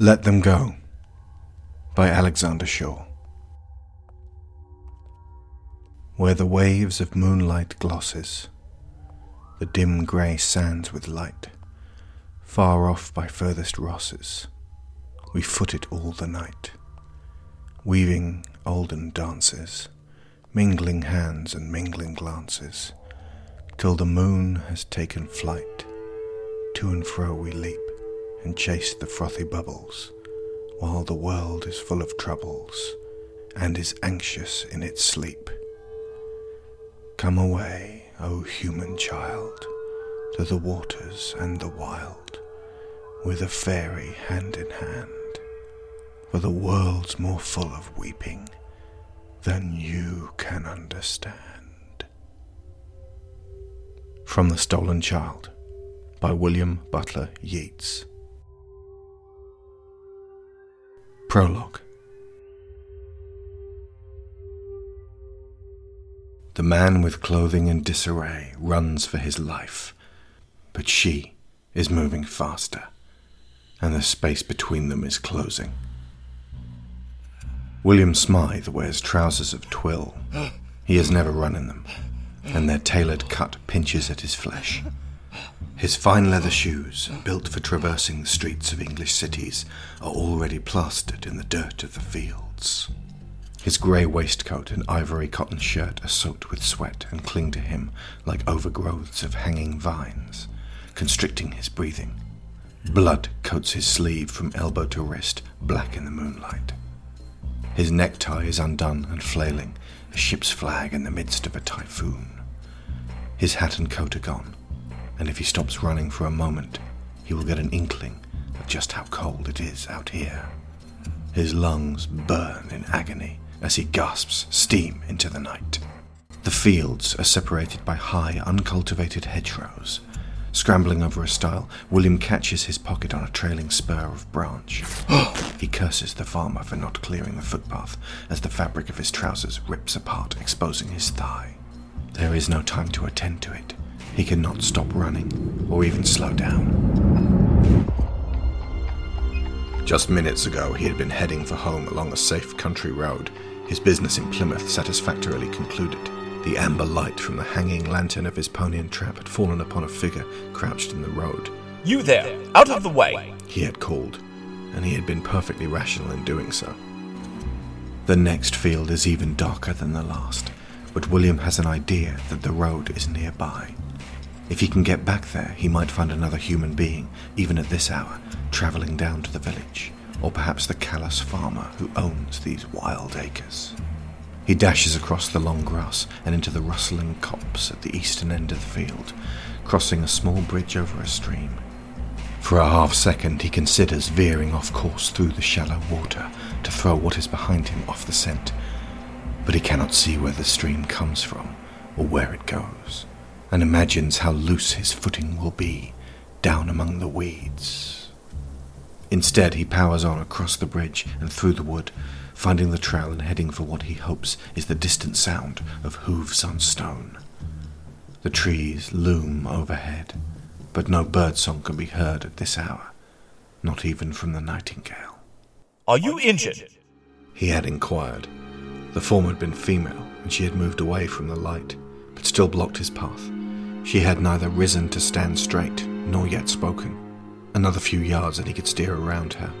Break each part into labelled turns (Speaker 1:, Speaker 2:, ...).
Speaker 1: Let Them Go by Alexander Shaw. Where the waves of moonlight glosses, the dim grey sands with light, far off by furthest rosses, we foot it all the night, weaving olden dances, mingling hands and mingling glances, till the moon has taken flight. To and fro we leap and chase the frothy bubbles, while the world is full of troubles and is anxious in its sleep. Come away, O human child, to the waters and the wild, with a fairy hand in hand, for the world's more full of weeping than you can understand. From The Stolen Child by William Butler Yeats. Prologue The man with clothing in disarray runs for his life, but she is moving faster, and the space between them is closing. William Smythe wears trousers of twill. He has never run in them, and their tailored cut pinches at his flesh. His fine leather shoes, built for traversing the streets of English cities, are already plastered in the dirt of the fields. His grey waistcoat and ivory cotton shirt are soaked with sweat and cling to him like overgrowths of hanging vines, constricting his breathing. Blood coats his sleeve from elbow to wrist, black in the moonlight. His necktie is undone and flailing, a ship's flag in the midst of a typhoon. His hat and coat are gone, and if he stops running for a moment, he will get an inkling of just how cold it is out here. His lungs burn in agony as he gasps steam into the night. The fields are separated by high, uncultivated hedgerows. Scrambling over a stile, William catches his pocket on a trailing spur of branch. he curses the farmer for not clearing the footpath as the fabric of his trousers rips apart, exposing his thigh. There is no time to attend to it. He could not stop running or even slow down. Just minutes ago, he had been heading for home along a safe country road, his business in Plymouth satisfactorily concluded. The amber light from the hanging lantern of his pony and trap had fallen upon a figure crouched in the road.
Speaker 2: You there, out of the way!
Speaker 1: He had called, and he had been perfectly rational in doing so. The next field is even darker than the last, but William has an idea that the road is nearby. If he can get back there, he might find another human being, even at this hour, travelling down to the village, or perhaps the callous farmer who owns these wild acres. He dashes across the long grass and into the rustling copse at the eastern end of the field, crossing a small bridge over a stream. For a half second, he considers veering off course through the shallow water to throw what is behind him off the scent, but he cannot see where the stream comes from or where it goes and imagines how loose his footing will be down among the weeds. Instead, he powers on across the bridge and through the wood, finding the trail and heading for what he hopes is the distant sound of hooves on stone. The trees loom overhead, but no birdsong can be heard at this hour, not even from the nightingale.
Speaker 2: Are you injured?
Speaker 1: He had inquired. The form had been female, and she had moved away from the light, but still blocked his path. She had neither risen to stand straight nor yet spoken. Another few yards and he could steer around her.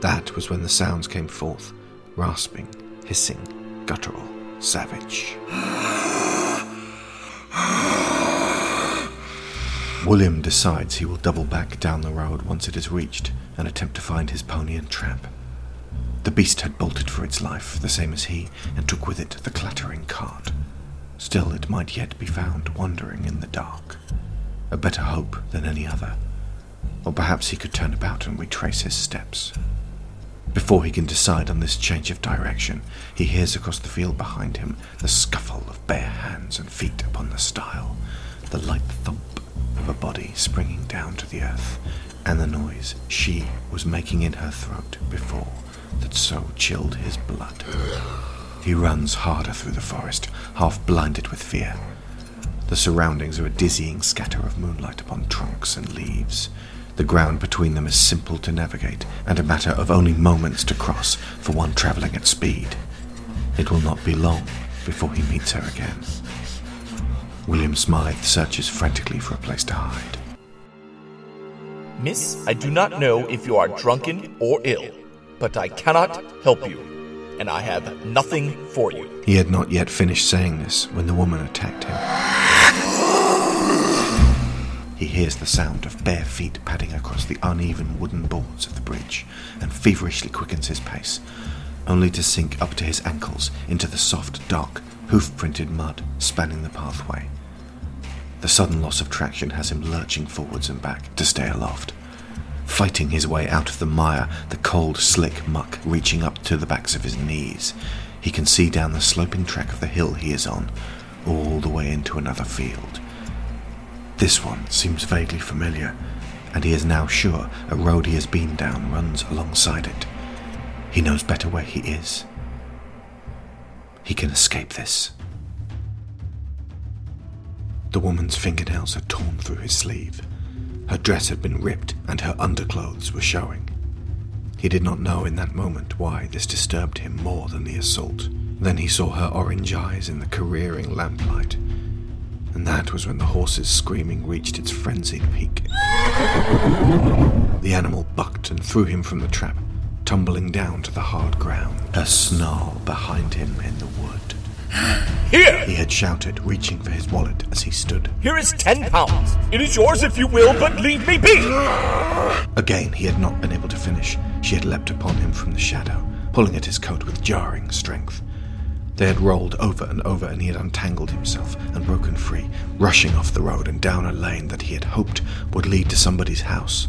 Speaker 1: That was when the sounds came forth rasping, hissing, guttural, savage. William decides he will double back down the road once it is reached and attempt to find his pony and trap. The beast had bolted for its life, the same as he, and took with it the clattering cart. Still, it might yet be found wandering in the dark. A better hope than any other. Or perhaps he could turn about and retrace his steps. Before he can decide on this change of direction, he hears across the field behind him the scuffle of bare hands and feet upon the stile, the light thump of a body springing down to the earth, and the noise she was making in her throat before that so chilled his blood. He runs harder through the forest, half blinded with fear. The surroundings are a dizzying scatter of moonlight upon trunks and leaves. The ground between them is simple to navigate and a matter of only moments to cross for one travelling at speed. It will not be long before he meets her again. William Smythe searches frantically for a place to hide.
Speaker 2: Miss, I do not know if you are drunken or ill, but I cannot help you, and I have nothing for you.
Speaker 1: He had not yet finished saying this when the woman attacked him. He hears the sound of bare feet padding across the uneven wooden boards of the bridge and feverishly quickens his pace, only to sink up to his ankles into the soft, dark, hoof printed mud spanning the pathway. The sudden loss of traction has him lurching forwards and back to stay aloft. Fighting his way out of the mire, the cold, slick muck reaching up to the backs of his knees, he can see down the sloping track of the hill he is on, all the way into another field. This one seems vaguely familiar, and he is now sure a road he has been down runs alongside it. He knows better where he is. He can escape this. The woman's fingernails had torn through his sleeve. Her dress had been ripped and her underclothes were showing. He did not know in that moment why this disturbed him more than the assault. Then he saw her orange eyes in the careering lamplight, and that was when the horse's screaming reached its frenzied peak. The animal bucked and threw him from the trap, tumbling down to the hard ground, a snarl behind him in the wood.
Speaker 2: Here!
Speaker 1: He had shouted, reaching for his wallet as he stood.
Speaker 2: Here is ten pounds. It is yours if you will, but leave me be!
Speaker 1: Again, he had not been able to finish. She had leapt upon him from the shadow, pulling at his coat with jarring strength. They had rolled over and over, and he had untangled himself and broken free, rushing off the road and down a lane that he had hoped would lead to somebody's house.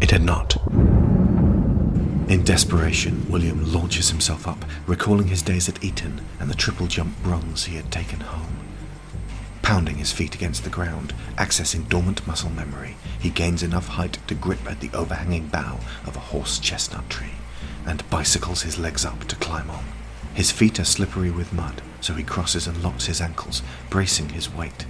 Speaker 1: It had not. In desperation, William launches himself up, recalling his days at Eton and the triple jump bronze he had taken home. Pounding his feet against the ground, accessing dormant muscle memory, he gains enough height to grip at the overhanging bough of a horse chestnut tree and bicycles his legs up to climb on. His feet are slippery with mud, so he crosses and locks his ankles, bracing his weight.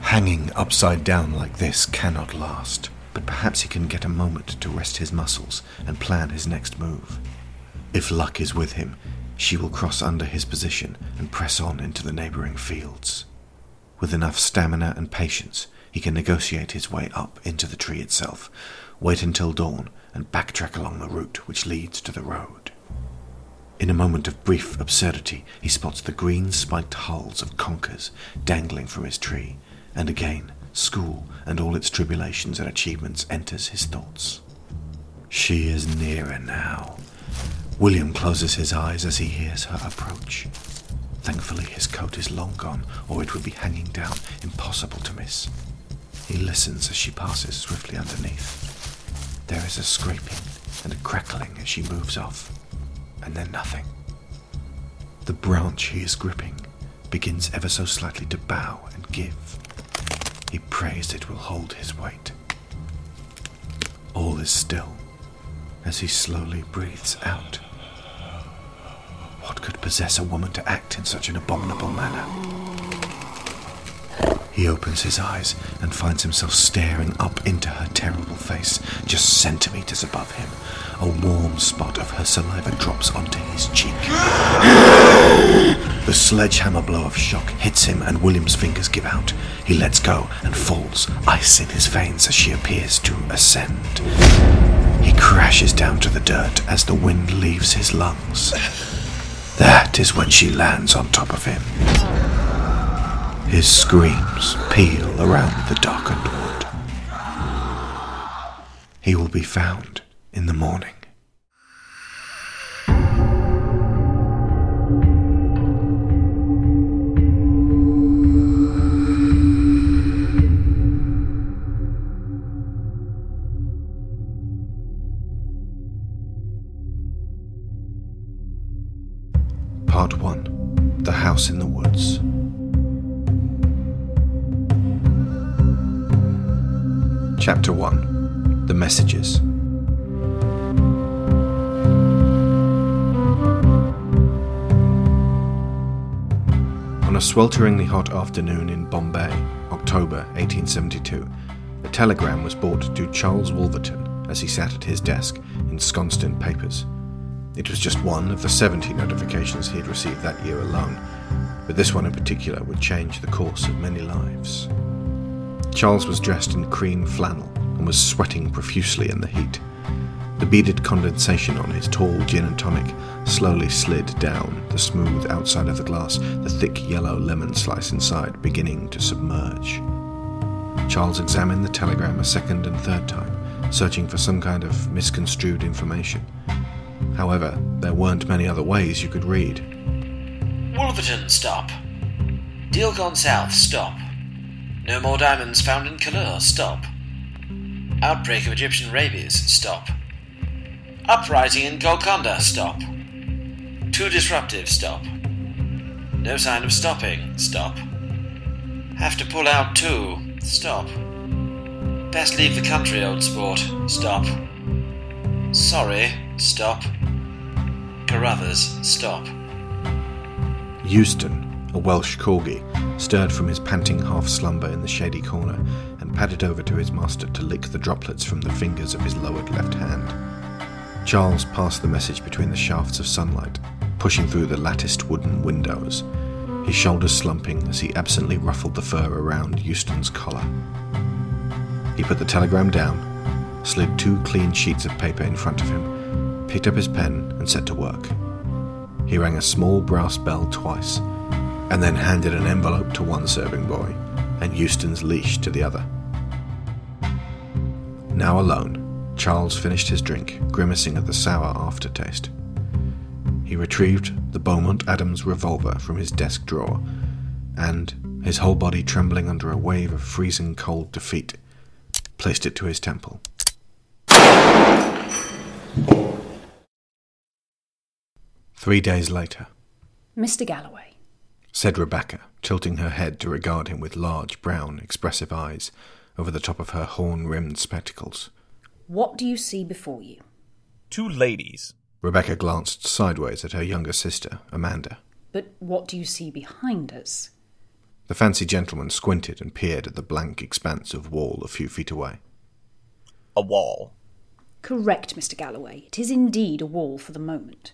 Speaker 1: Hanging upside down like this cannot last, but perhaps he can get a moment to rest his muscles and plan his next move. If luck is with him, she will cross under his position and press on into the neighbouring fields. With enough stamina and patience, he can negotiate his way up into the tree itself, wait until dawn, and backtrack along the route which leads to the road. In a moment of brief absurdity, he spots the green spiked hulls of conkers dangling from his tree, and again, school and all its tribulations and achievements enters his thoughts. She is nearer now. William closes his eyes as he hears her approach. Thankfully, his coat is long gone, or it would be hanging down, impossible to miss. He listens as she passes swiftly underneath. There is a scraping and a crackling as she moves off, and then nothing. The branch he is gripping begins ever so slightly to bow and give. He prays it will hold his weight. All is still as he slowly breathes out. What could possess a woman to act in such an abominable manner? He opens his eyes and finds himself staring up into her terrible face, just centimeters above him. A warm spot of her saliva drops onto his cheek. The sledgehammer blow of shock hits him, and William's fingers give out. He lets go and falls, ice in his veins as she appears to ascend. He crashes down to the dirt as the wind leaves his lungs. That is when she lands on top of him. His screams peal around the darkened wood. He will be found in the morning. Swelteringly hot afternoon in Bombay, October 1872, a telegram was brought to Charles Wolverton as he sat at his desk, ensconced in papers. It was just one of the 70 notifications he had received that year alone, but this one in particular would change the course of many lives. Charles was dressed in cream flannel and was sweating profusely in the heat. The beaded condensation on his tall gin and tonic slowly slid down the smooth outside of the glass, the thick yellow lemon slice inside beginning to submerge. Charles examined the telegram a second and third time, searching for some kind of misconstrued information. However, there weren't many other ways you could read.
Speaker 3: Wolverton, stop. Deal gone south, stop. No more diamonds found in Kalur, stop. Outbreak of Egyptian rabies, stop. Uprising in Golconda, stop. Too disruptive, stop. No sign of stopping, stop. Have to pull out too, stop. Best leave the country, old sport, stop. Sorry, stop. Caruthers, stop.
Speaker 1: Euston, a Welsh corgi, stirred from his panting half slumber in the shady corner and padded over to his master to lick the droplets from the fingers of his lowered left hand. Charles passed the message between the shafts of sunlight, pushing through the latticed wooden windows, his shoulders slumping as he absently ruffled the fur around Euston's collar. He put the telegram down, slid two clean sheets of paper in front of him, picked up his pen, and set to work. He rang a small brass bell twice, and then handed an envelope to one serving boy and Euston's leash to the other. Now alone, Charles finished his drink, grimacing at the sour aftertaste. He retrieved the Beaumont Adams revolver from his desk drawer, and, his whole body trembling under a wave of freezing cold defeat, placed it to his temple. Three days later,
Speaker 4: Mr. Galloway,
Speaker 1: said Rebecca, tilting her head to regard him with large, brown, expressive eyes over the top of her horn rimmed spectacles.
Speaker 4: What do you see before you?
Speaker 2: Two ladies.
Speaker 1: Rebecca glanced sideways at her younger sister, Amanda.
Speaker 4: But what do you see behind us?
Speaker 1: The fancy gentleman squinted and peered at the blank expanse of wall a few feet away.
Speaker 2: A wall.
Speaker 4: Correct, Mr. Galloway. It is indeed a wall for the moment.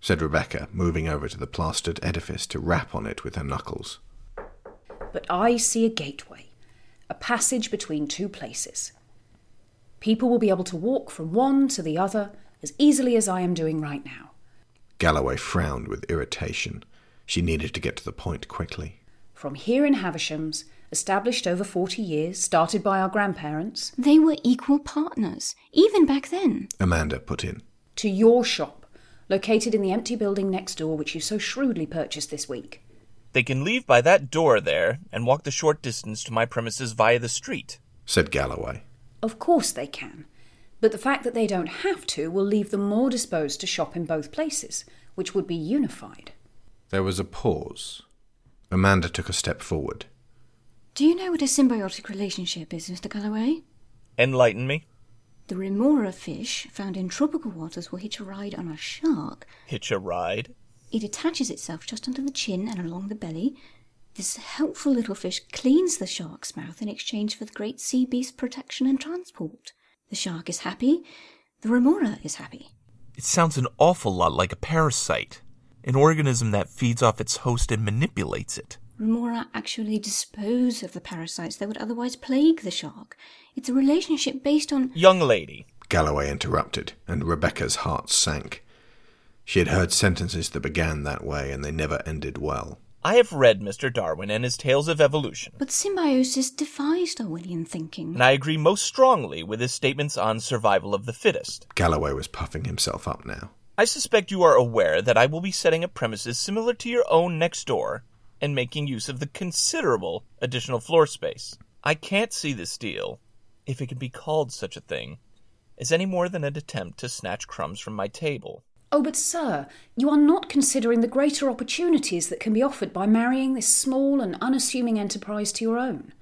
Speaker 1: said Rebecca, moving over to the plastered edifice to rap on it with her knuckles.
Speaker 4: But I see a gateway, a passage between two places. People will be able to walk from one to the other as easily as I am doing right now.
Speaker 1: Galloway frowned with irritation. She needed to get to the point quickly.
Speaker 4: From here in Havisham's, established over 40 years, started by our grandparents,
Speaker 5: They were equal partners, even back then.
Speaker 1: Amanda put in.
Speaker 4: to your shop, located in the empty building next door which you so shrewdly purchased this week.
Speaker 2: They can leave by that door there and walk the short distance to my premises via the street.
Speaker 1: said Galloway.
Speaker 4: Of course they can. But the fact that they don't have to will leave them more disposed to shop in both places, which would be unified.
Speaker 1: There was a pause. Amanda took a step forward.
Speaker 5: Do you know what a symbiotic relationship is, Mr. Galloway?
Speaker 2: Enlighten me.
Speaker 5: The remora fish found in tropical waters will hitch a ride on a shark.
Speaker 2: Hitch a ride.
Speaker 5: It attaches itself just under the chin and along the belly. This helpful little fish cleans the shark's mouth in exchange for the great sea beast's protection and transport. The shark is happy. The remora is happy.
Speaker 2: It sounds an awful lot like a parasite. An organism that feeds off its host and manipulates it.
Speaker 5: Remora actually dispose of the parasites that would otherwise plague the shark. It's a relationship based on
Speaker 2: Young lady,
Speaker 1: Galloway interrupted, and Rebecca's heart sank. She had heard sentences that began that way, and they never ended well.
Speaker 2: I have read Mr. Darwin and his Tales of Evolution,
Speaker 5: But symbiosis defies Darwinian thinking.
Speaker 2: and I agree most strongly with his statements on survival of the fittest.
Speaker 1: Galloway was puffing himself up now.
Speaker 2: I suspect you are aware that I will be setting up premises similar to your own next door and making use of the considerable additional floor space. I can't see this deal, if it can be called such a thing, as any more than an attempt to snatch crumbs from my table.
Speaker 4: Oh, but sir, you are not considering the greater opportunities that can be offered by marrying this small and unassuming enterprise to your own.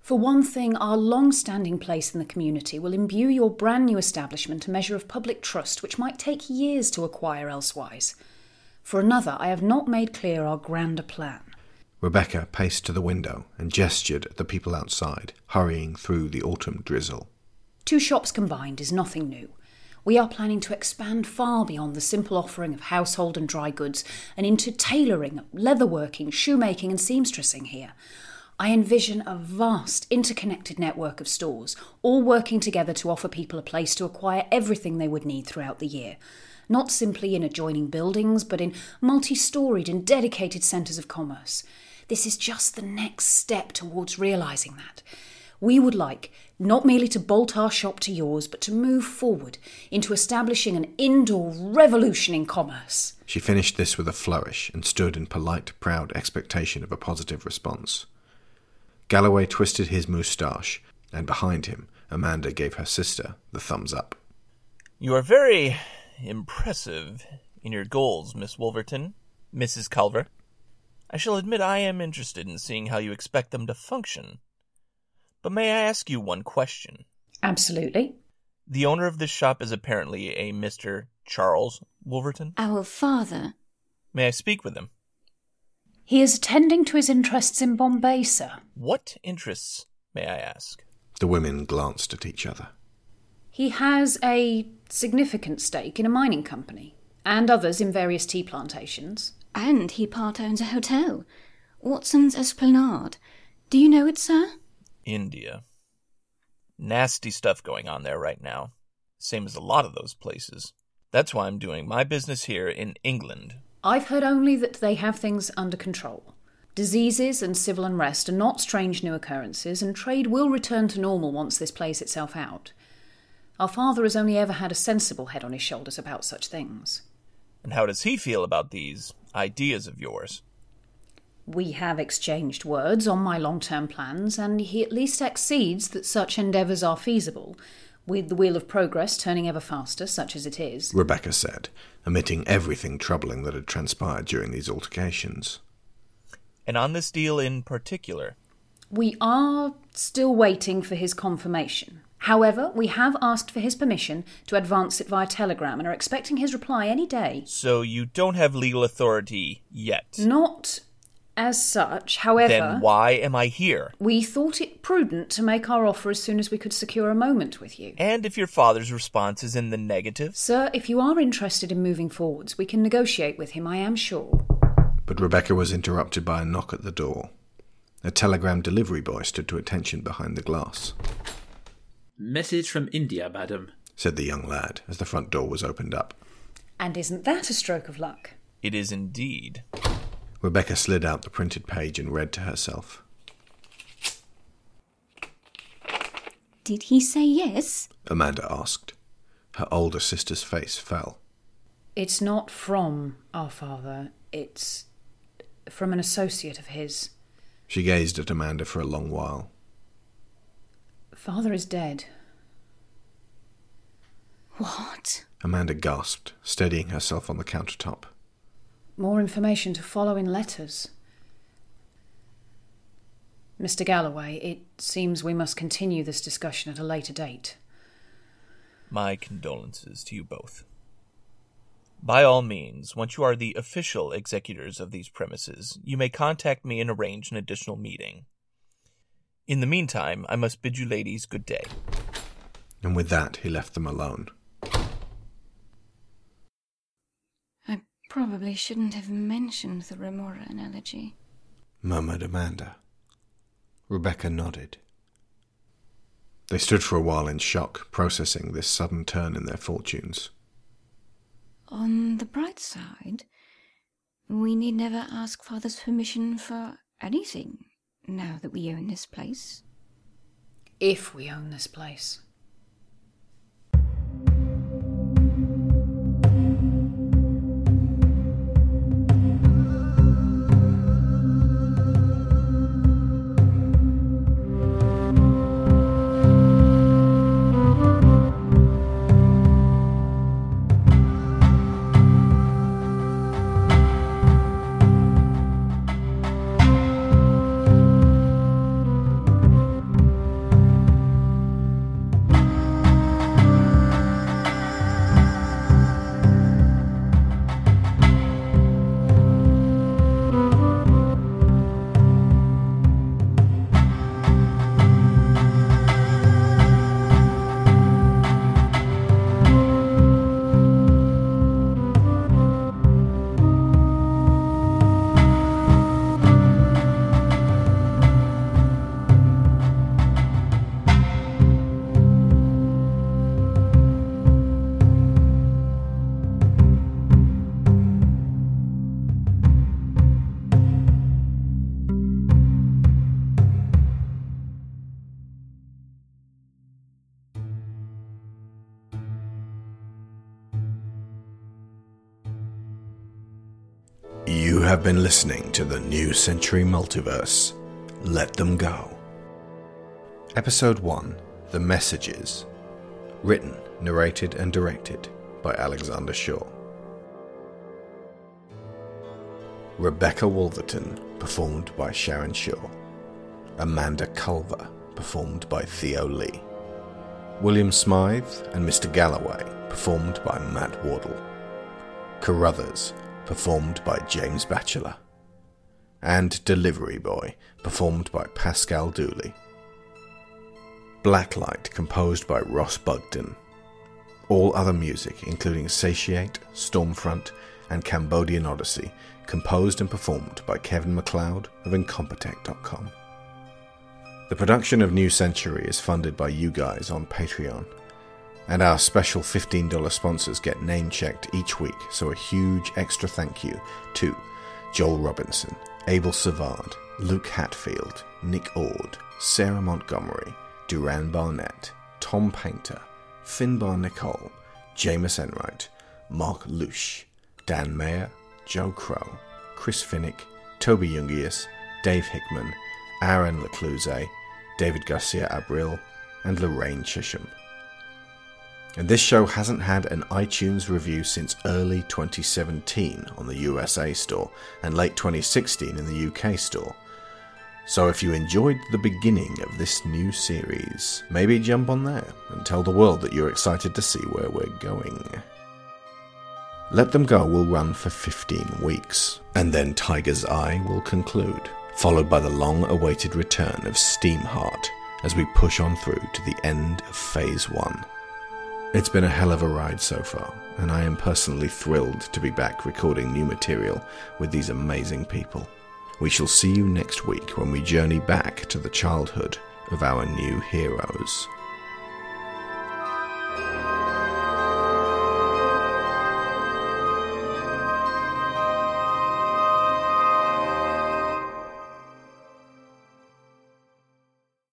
Speaker 4: For one thing, our long standing place in the community will imbue your brand new establishment a measure of public trust which might take years to acquire elsewise. For another, I have not made clear our grander plan.
Speaker 1: Rebecca paced to the window and gestured at the people outside, hurrying through the autumn drizzle.
Speaker 4: Two shops combined is nothing new. We are planning to expand far beyond the simple offering of household and dry goods and into tailoring, leatherworking, shoemaking, and seamstressing here. I envision a vast, interconnected network of stores, all working together to offer people a place to acquire everything they would need throughout the year. Not simply in adjoining buildings, but in multi storied and dedicated centres of commerce. This is just the next step towards realising that. We would like not merely to bolt our shop to yours, but to move forward into establishing an indoor revolution in commerce.
Speaker 1: She finished this with a flourish and stood in polite, proud expectation of a positive response. Galloway twisted his moustache, and behind him, Amanda gave her sister the thumbs up.
Speaker 2: You are very impressive in your goals, Miss Wolverton, Mrs. Culver. I shall admit I am interested in seeing how you expect them to function. But may I ask you one question?
Speaker 4: Absolutely.
Speaker 2: The owner of this shop is apparently a Mr. Charles Wolverton.
Speaker 5: Our father.
Speaker 2: May I speak with him?
Speaker 4: He is attending to his interests in Bombay, sir.
Speaker 2: What interests, may I ask?
Speaker 1: The women glanced at each other.
Speaker 4: He has a significant stake in a mining company, and others in various tea plantations.
Speaker 5: And he part owns a hotel. Watson's Esplanade. Do you know it, sir?
Speaker 2: India. Nasty stuff going on there right now. Same as a lot of those places. That's why I'm doing my business here in England.
Speaker 4: I've heard only that they have things under control. Diseases and civil unrest are not strange new occurrences, and trade will return to normal once this plays itself out. Our father has only ever had a sensible head on his shoulders about such things.
Speaker 2: And how does he feel about these ideas of yours?
Speaker 4: We have exchanged words on my long term plans, and he at least accedes that such endeavours are feasible, with the wheel of progress turning ever faster, such as it is.
Speaker 1: Rebecca said, omitting everything troubling that had transpired during these altercations.
Speaker 2: And on this deal in particular,
Speaker 4: We are still waiting for his confirmation. However, we have asked for his permission to advance it via telegram and are expecting his reply any day.
Speaker 2: so you don't have legal authority yet.
Speaker 4: Not as such, however.
Speaker 2: Then why am I here?
Speaker 4: We thought it prudent to make our offer as soon as we could secure a moment with you.
Speaker 2: And if your father's response is in the negative?
Speaker 4: Sir, if you are interested in moving forwards, we can negotiate with him, I am sure.
Speaker 1: But Rebecca was interrupted by a knock at the door. A telegram delivery boy stood to attention behind the glass,
Speaker 6: Message from India, madam.
Speaker 1: said the young lad as the front door was opened up.
Speaker 4: And isn't that a stroke of luck?
Speaker 2: It is indeed.
Speaker 1: Rebecca slid out the printed page and read to herself.
Speaker 5: Did he say yes?
Speaker 1: Amanda asked. Her older sister's face fell.
Speaker 4: It's not from our father, it's from an associate of his.
Speaker 1: She gazed at Amanda for a long while.
Speaker 4: Father is dead.
Speaker 5: What?
Speaker 1: Amanda gasped, steadying herself on the countertop.
Speaker 4: More information to follow in letters. Mr. Galloway, it seems we must continue this discussion at a later date.
Speaker 2: My condolences to you both. By all means, once you are the official executors of these premises, you may contact me and arrange an additional meeting. In the meantime, I must bid you ladies good day.
Speaker 1: And with that, he left them alone.
Speaker 5: I probably shouldn't have mentioned the remora analogy.
Speaker 1: murmured Amanda. Rebecca nodded. They stood for a while in shock, processing this sudden turn in their fortunes.
Speaker 5: On the bright side, we need never ask Father's permission for anything now that we own this place.
Speaker 4: If we own this place.
Speaker 1: Have been listening to the New Century Multiverse. Let them go. Episode 1 The Messages. Written, narrated, and directed by Alexander Shaw. Rebecca Wolverton, performed by Sharon Shaw. Amanda Culver, performed by Theo Leigh. William Smythe and Mr. Galloway, performed by Matt Wardle. Caruthers, performed by James Batchelor. And Delivery Boy, performed by Paschal Dooley. Blacklight, composed by Ross Bugden. All other music, including Satiate, Stormfront, and Cambodian Odyssey, composed and performed by Kevin MacLeod of Incompetech.com. The production of New Century is funded by you guys on Patreon, and our special $15 sponsors get name checked each week, so a huge extra thank you to Joel Robinson, Abel Savard, Luke Hatfield, Nick Ord, Sarah Montgomery, Duran Barnett, Tom Painter, Finbar Nicholl, Jamas Enright, Marc Lucksch, Dan Mayer, Joe Crow, Chris Finik, Toby Jungius, Dave Hickman, Aaron LaCluyze, David Garcia Abril, and Lorraine Chisholm. And this show hasn't had an iTunes review since early 2017 on the USA store and late 2016 in the UK store. So if you enjoyed the beginning of this new series, maybe jump on there and tell the world that you're excited to see where we're going. Let Them Go will run for 15 weeks, and then Tiger's Eye will conclude, followed by the long awaited return of Steamheart as we push on through to the end of Phase 1. It's been a hell of a ride so far, and I am personally thrilled to be back recording new material with these amazing people. We shall see you next week when we journey back to the childhood of our new heroes.